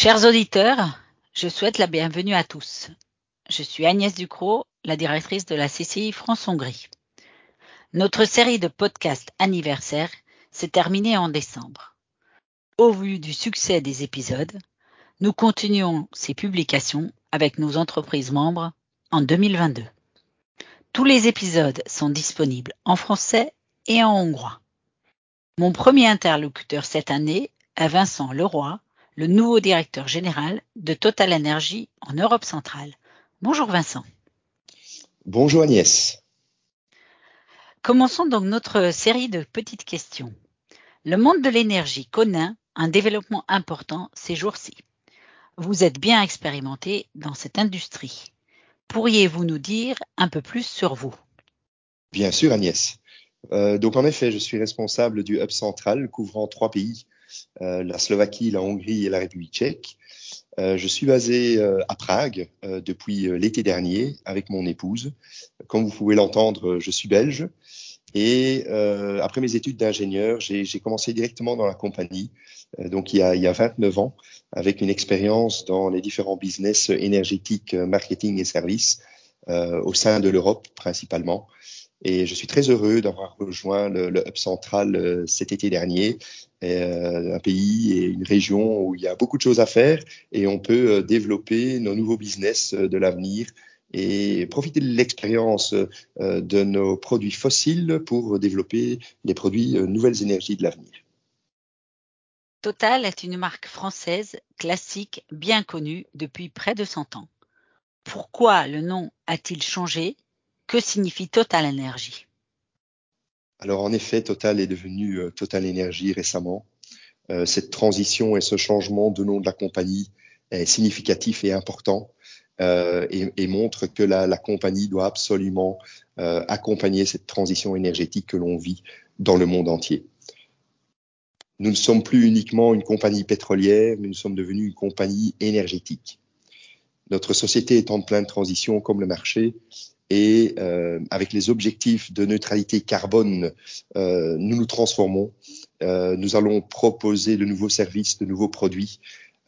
Chers auditeurs, je souhaite la bienvenue à tous. Je suis Agnès Ducrot, la directrice de la CCI France-Hongrie. Notre série de podcasts anniversaire s'est terminée en décembre. Au vu du succès des épisodes, nous continuons ces publications avec nos entreprises membres en 2022. Tous les épisodes sont disponibles en français et en hongrois. Mon premier interlocuteur cette année est Vincent Leroy, le nouveau directeur général de Total Energy en Europe centrale. Bonjour Vincent. Bonjour Agnès. Commençons donc notre série de petites questions. Le monde de l'énergie connaît un développement important ces jours-ci. Vous êtes bien expérimenté dans cette industrie. Pourriez-vous nous dire un peu plus sur vous? Bien sûr Agnès. Euh, donc en effet, je suis responsable du hub central couvrant trois pays la Slovaquie, la Hongrie et la République tchèque. Euh, je suis basé euh, à Prague depuis l'été dernier avec mon épouse. Comme vous pouvez l'entendre, je suis belge. Et après mes études d'ingénieur, j'ai commencé directement dans la compagnie, donc il y a 29 ans, avec une expérience dans les différents business énergétiques, marketing et services au sein de l'Europe principalement. Et je suis très heureux d'avoir rejoint le, Hub Central euh, cet été dernier, euh, un pays et une région où il y a beaucoup de choses à faire et on peut euh, développer nos nouveaux business de l'avenir et profiter de l'expérience de nos produits fossiles pour développer les produits nouvelles énergies de l'avenir. Total est une marque française classique bien connue depuis près de 100 ans. Pourquoi le nom a-t-il changé? Que signifie Total Energy? Alors en effet, Total est devenu euh, Total Energy récemment. Euh, cette transition et ce changement de nom de la compagnie est significatif et important euh, et, montre que la, la, compagnie doit absolument accompagner cette transition énergétique que l'on vit dans le monde entier. Nous ne sommes plus uniquement une compagnie pétrolière, mais nous sommes devenus une compagnie énergétique. Notre société est en pleine transition comme le marché et euh, avec les objectifs de neutralité carbone, euh, nous nous transformons. Euh, nous allons proposer de nouveaux services, de nouveaux produits.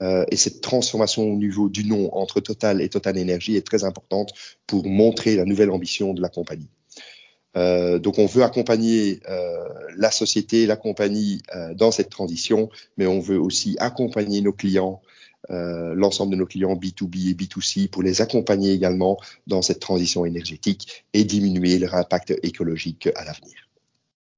Euh, et cette transformation au niveau du nom entre Total et Total Energy est très importante pour montrer la nouvelle ambition de la compagnie. Donc on veut accompagner la société, la compagnie dans cette transition, mais on veut aussi accompagner nos clients euh, l'ensemble de nos clients B2B et B2C pour les accompagner également dans cette transition énergétique et diminuer leur impact écologique à l'avenir.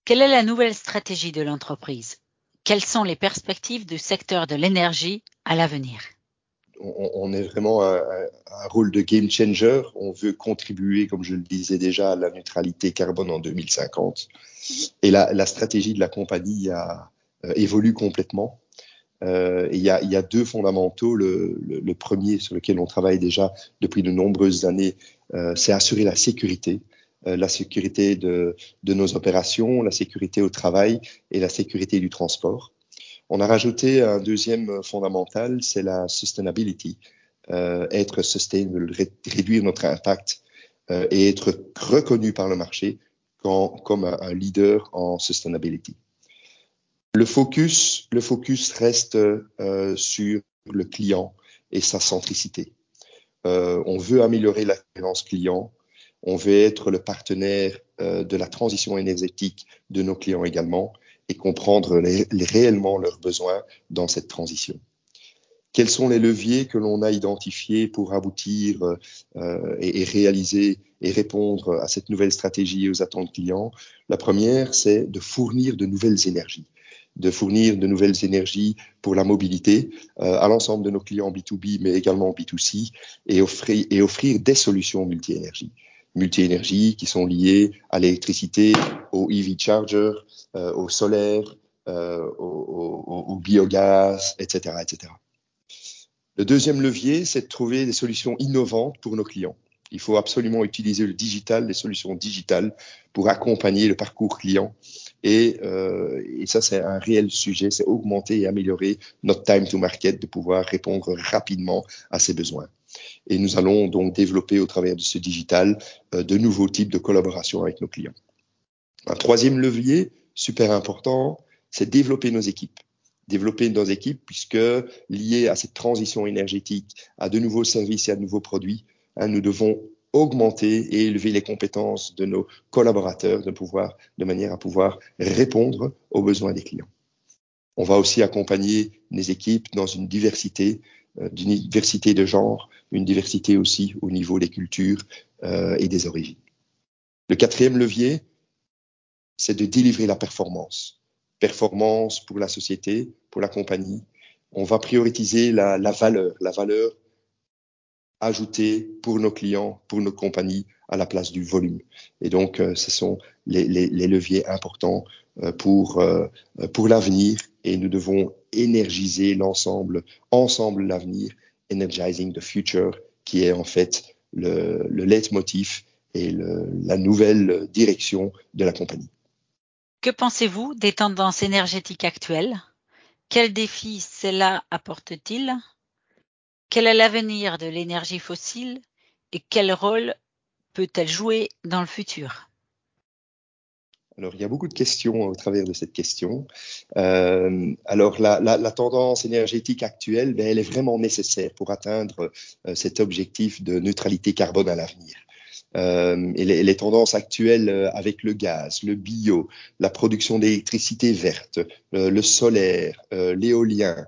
Quelle est la nouvelle stratégie de l'entreprise? Quelles sont les perspectives du secteur de l'énergie à l'avenir? On, est vraiment un, un, rôle de game changer. On veut contribuer, comme je le disais déjà, à la neutralité carbone en 2050. Et la, la stratégie de la compagnie a, euh, évolue complètement. Euh, il, y a, y a, deux fondamentaux. Le, le, le, premier sur lequel on travaille déjà depuis de nombreuses années, euh, c'est assurer la sécurité, euh, la sécurité de, de, nos opérations, la sécurité au travail et la sécurité du transport. On a rajouté un deuxième fondamental, c'est la sustainability, euh, être sustainable, réduire notre impact euh, et être reconnu par le marché quand, comme un, un leader en sustainability. Le focus, le focus reste euh, sur le client et sa centricité. Euh, on veut améliorer l'expérience client, on veut être le partenaire euh, de la transition énergétique de nos clients également et comprendre les, les, réellement leurs besoins dans cette transition. Quels sont les leviers que l'on a identifiés pour aboutir euh, et, réaliser et répondre à cette nouvelle stratégie et aux attentes clients? La première, c'est de fournir de nouvelles énergies de fournir de nouvelles énergies pour la mobilité euh, à l'ensemble de nos clients B2B, mais également B2C, et offrir, et offrir des solutions multi-énergie. Multi-énergie qui sont liées à l'électricité, au EV charger, euh, au solaire, euh, au, au, au, biogaz, etc., etc. Le deuxième levier, c'est de trouver des solutions innovantes pour nos clients. Il faut absolument utiliser le digital, les solutions digitales pour accompagner le parcours client et, euh, et ça, c'est un réel sujet, c'est augmenter et améliorer notre time to market, de pouvoir répondre rapidement à ses besoins. Et nous allons donc développer au travers de ce digital euh, de nouveaux types de collaboration avec nos clients. Un troisième levier, super important, c'est développer nos équipes développer nos équipes puisque lié à cette transition énergétique, à de nouveaux services et à de nouveaux produits, hein, nous devons augmenter et élever les compétences de nos collaborateurs de pouvoir, de manière à pouvoir répondre aux besoins des clients. On va aussi accompagner les équipes dans une diversité, euh, diversité de genre, une diversité aussi au niveau des cultures euh, et des origines. Le quatrième levier, c'est de délivrer la performance. Performance pour la société, pour la compagnie. On va prioriser la, la valeur, la valeur ajoutée pour nos clients, pour nos compagnies, à la place du volume. Et donc, euh, ce sont les, les, leviers importants euh, pour, euh, pour l'avenir et nous devons énergiser l'ensemble, ensemble l'avenir, energizing the future, qui est en fait le, le leitmotiv et la nouvelle direction de la compagnie. Que pensez-vous des tendances énergétiques actuelles? Quels défis cela apporte-t-il? Quel est l'avenir de l'énergie fossile et quel rôle peut-elle jouer dans le futur? Alors, il y a beaucoup de questions au travers de cette question. Euh, alors, la, tendance énergétique actuelle, ben, elle est vraiment nécessaire pour atteindre euh, cet objectif de neutralité carbone à l'avenir. Euh, et, les, tendances actuelles avec le gaz, le bio, la production d'électricité verte, le, solaire, l'éolien,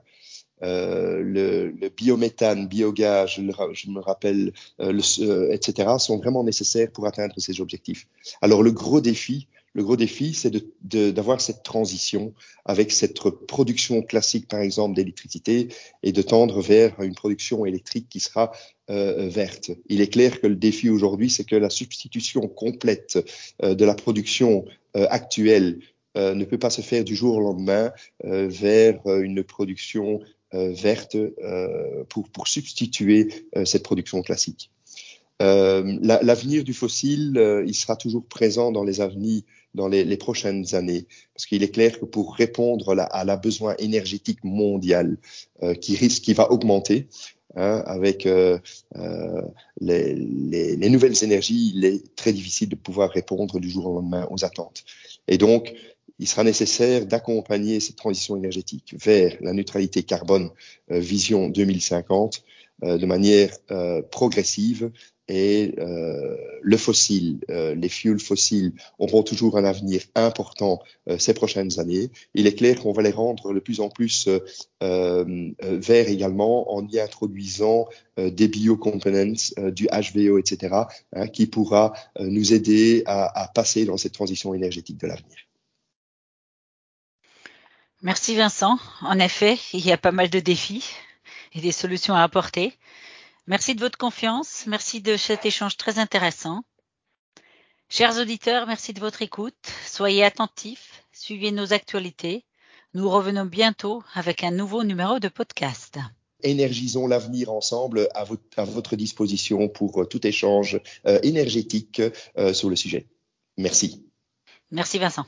euh, le, le, biométhane, biogaz, je, me rappelle, euh, le, etc., sont vraiment nécessaires pour atteindre ces objectifs. Alors le gros défi, le gros défi, c'est d'avoir cette transition avec cette production classique, par exemple, d'électricité et de tendre vers une production électrique qui sera euh, verte. Il est clair que le défi aujourd'hui, c'est que la substitution complète euh, de la production euh, actuelle euh, ne peut pas se faire du jour au lendemain euh, vers une production euh, verte pour, pour substituer cette production classique. L'avenir la, du fossile, il sera toujours présent dans les avenirs dans les, prochaines années. Parce qu'il est clair que pour répondre à la besoin énergétique mondial euh, qui risque, qui va augmenter, hein, avec euh, euh, les, les, nouvelles énergies, il est très difficile de pouvoir répondre du jour au lendemain aux attentes. Et donc, il sera nécessaire d'accompagner cette transition énergétique vers la neutralité carbone euh, vision 2050 euh, de manière euh, progressive et euh, le fossile, euh, les fuels fossiles auront toujours un avenir important ces prochaines années. Il est clair qu'on va les rendre de plus en plus verts également en y introduisant des biocomponents, du HVO, etc., hein, qui pourra nous aider à, à passer dans cette transition énergétique de l'avenir. Merci Vincent. En effet, il y a pas mal de défis et des solutions à apporter. Merci de votre confiance, merci de cet échange très intéressant. Chers auditeurs, merci de votre écoute. Soyez attentifs, suivez nos actualités. Nous revenons bientôt avec un nouveau numéro de podcast. Énergisons l'avenir ensemble à, votre, à votre disposition pour euh, tout échange euh, énergétique euh, sur le sujet. Merci. Merci Vincent.